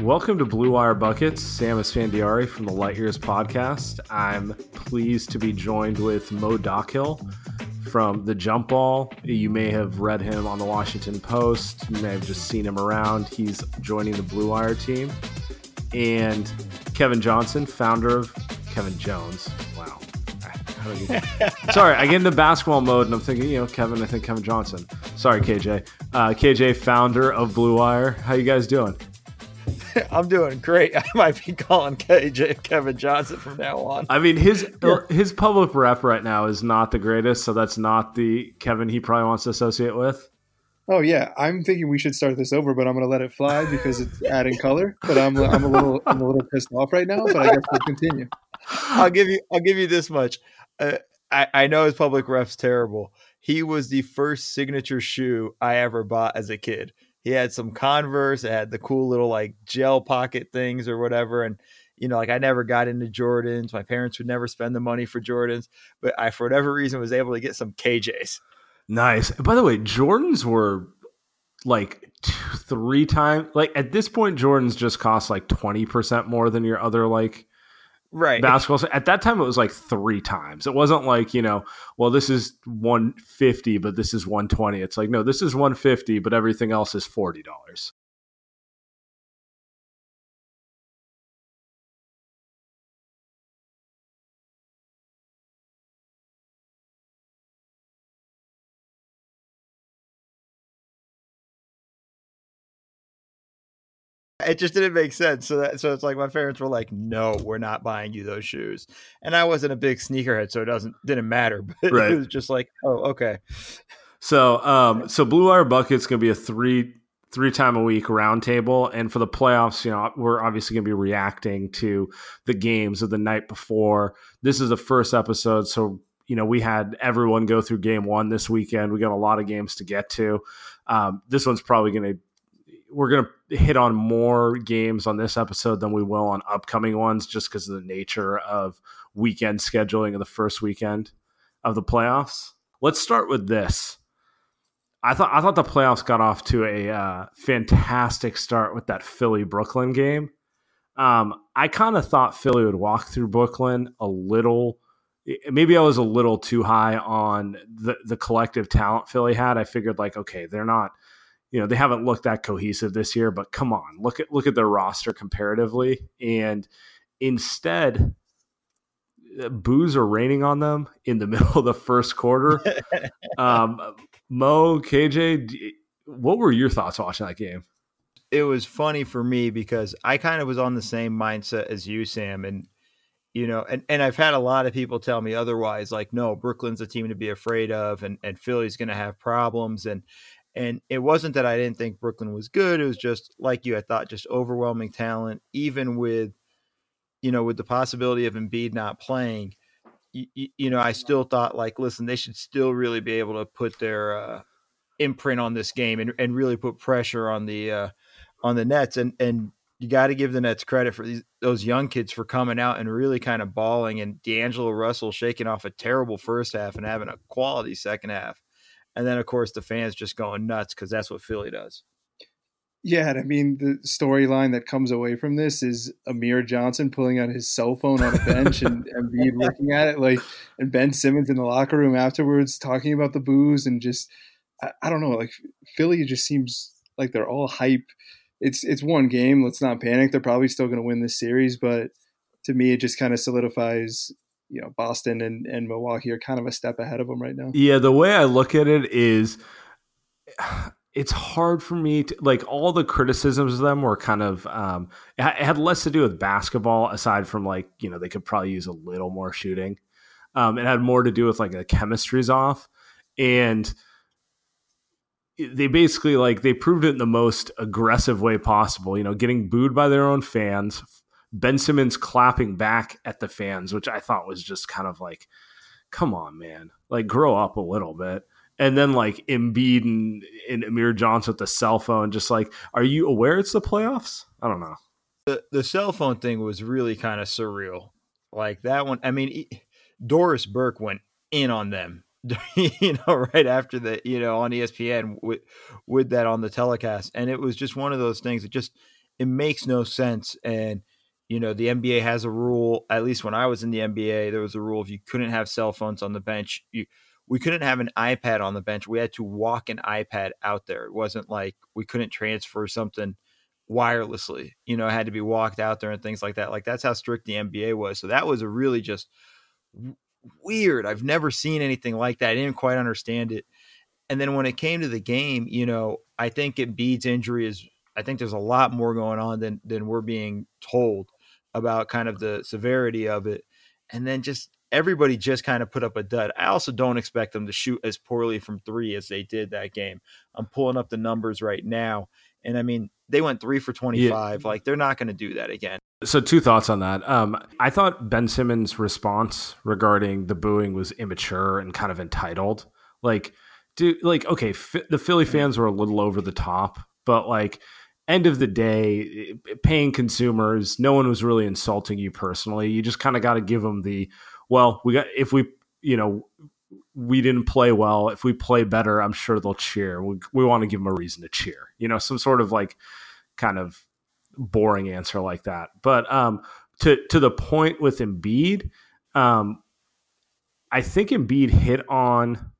Welcome to Blue Wire Buckets. Sam Esfandiari from the Light Years podcast. I'm pleased to be joined with Mo Dakhil from the Jump Ball. You may have read him on the Washington Post. You may have just seen him around. He's joining the Blue Wire team. And Kevin Johnson, founder of Kevin Jones. Wow. How do you- Sorry, I get into basketball mode and I'm thinking, you know, Kevin, I think Kevin Johnson. Sorry, KJ. Uh, KJ, founder of Blue Wire. How you guys doing? I'm doing great. I might be calling KJ Kevin Johnson from now on. I mean, his his public rep right now is not the greatest, so that's not the Kevin he probably wants to associate with. Oh yeah, I'm thinking we should start this over, but I'm going to let it fly because it's adding color. But I'm I'm a little I'm a little pissed off right now. But I guess we'll continue. I'll give you I'll give you this much. Uh, I I know his public rep's terrible. He was the first signature shoe I ever bought as a kid. He had some Converse. It had the cool little like gel pocket things or whatever, and you know, like I never got into Jordans. My parents would never spend the money for Jordans, but I, for whatever reason, was able to get some KJs. Nice. By the way, Jordans were like two, three times like at this point, Jordans just cost like twenty percent more than your other like right. basketball. At that time it was like three times. It wasn't like you know well this is 150 but this is 120 it's like no this is 150 but everything else is $40 it just didn't make sense. So that so it's like my parents were like, "No, we're not buying you those shoes." And I wasn't a big sneakerhead, so it doesn't didn't matter. But Right. it was just like, "Oh, okay." So, um, so Blue Wire Bucket's going to be a three three time a week roundtable, and for the playoffs, you know, we're obviously going to be reacting to the games of the night before. This is the first episode, so you know we had everyone go through game one this weekend. We got a lot of games to get to. Um, this one's probably going to we're going to hit on more games on this episode than we will on upcoming ones, just because of the nature of weekend scheduling of the first weekend of the playoffs. Let's start with this. I thought I thought the playoffs got off to a uh, fantastic start with that Philly Brooklyn game. Um, I kind of thought Philly would walk through Brooklyn a little. Maybe I was a little too high on the the collective talent Philly had. I figured like, okay, they're not, you know, they haven't looked that cohesive this year. But come on, look at look at their roster comparatively, and instead, boos are raining on them in the middle of the first quarter. um, Mo, KJ, what were your thoughts watching that game? It was funny for me because I kind of was on the same mindset as you, Sam, and you know, and, and I've had a lot of people tell me otherwise, like, no, Brooklyn's a team to be afraid of, and, and Philly's going to have problems, and and it wasn't that I didn't think Brooklyn was good. It was just like you, I thought just overwhelming talent, even with, you know, with the possibility of Embiid not playing. You, you know, I still thought like, listen, they should still really be able to put their uh, imprint on this game and, and really put pressure on the uh, on the Nets. And and you got to give the Nets credit for these, those young kids for coming out and really kind of balling. And D'Angelo Russell shaking off a terrible first half and having a quality second half. And then, of course, the fans just going nuts because that's what Philly does. Yeah, and I mean the storyline that comes away from this is Amir Johnson pulling out his cell phone on a bench and, and Embiid looking at it like, and Ben Simmons in the locker room afterwards talking about the boos and just I, I don't know, like Philly just seems like they're all hype. It's it's one game. Let's not panic. They're probably still going to win this series, but to me, it just kind of solidifies you know Boston and, and Milwaukee are kind of a step ahead of them right now. Yeah, the way I look at it is it's hard for me to like all the criticisms of them were kind of um it had less to do with basketball aside from like you know they could probably use a little more shooting um it had more to do with like the chemistry's off and they basically like they proved it in the most aggressive way possible you know getting booed by their own fans ben simmons clapping back at the fans which i thought was just kind of like come on man like grow up a little bit and then like Embiid and, and Amir Johnson with the cell phone, just like, are you aware it's the playoffs? I don't know. The the cell phone thing was really kind of surreal. Like that one, I mean, Doris Burke went in on them, you know, right after the, you know, on ESPN with with that on the telecast, and it was just one of those things that just it makes no sense. And you know, the NBA has a rule. At least when I was in the NBA, there was a rule if you couldn't have cell phones on the bench, you we couldn't have an iPad on the bench. We had to walk an iPad out there. It wasn't like we couldn't transfer something wirelessly. You know, it had to be walked out there and things like that. Like that's how strict the NBA was. So that was a really just weird. I've never seen anything like that. I didn't quite understand it. And then when it came to the game, you know, I think it Embiid's injury is I think there's a lot more going on than than we're being told about kind of the severity of it. And then just everybody just kind of put up a dud. I also don't expect them to shoot as poorly from three as they did that game. I'm pulling up the numbers right now. And I mean, they went three for 25. Yeah. Like, they're not going to do that again. So, two thoughts on that. Um, I thought Ben Simmons' response regarding the booing was immature and kind of entitled. Like, dude, like, okay, f- the Philly fans were a little over the top, but like, end of the day, paying consumers, no one was really insulting you personally. You just kind of got to give them the well, we got if we you know we didn't play well. If we play better, I'm sure they'll cheer. We, we want to give them a reason to cheer. You know, some sort of like kind of boring answer like that. But um, to to the point with Embiid, um, I think Embiid hit on.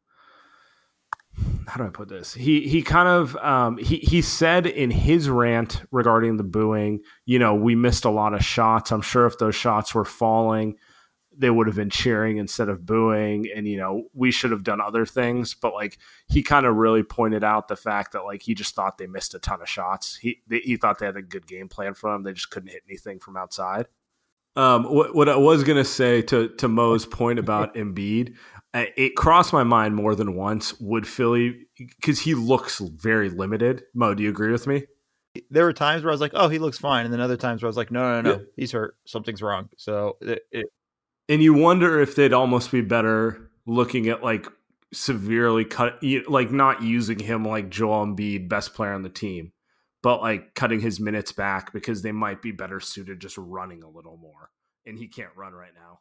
How do I put this? He he kind of um, he he said in his rant regarding the booing, you know, we missed a lot of shots. I'm sure if those shots were falling, they would have been cheering instead of booing and you know we should have done other things but like he kind of really pointed out the fact that like he just thought they missed a ton of shots he they, he thought they had a good game plan for them they just couldn't hit anything from outside um, what, what I was gonna say to to Mo's point about Embiid, it crossed my mind more than once. Would Philly because he looks very limited? Mo, do you agree with me? There were times where I was like, "Oh, he looks fine," and then other times where I was like, "No, no, no, yeah. he's hurt. Something's wrong." So it, it, and you wonder if they'd almost be better looking at like severely cut, like not using him like Joel Embiid, best player on the team, but like cutting his minutes back because they might be better suited just running a little more, and he can't run right now.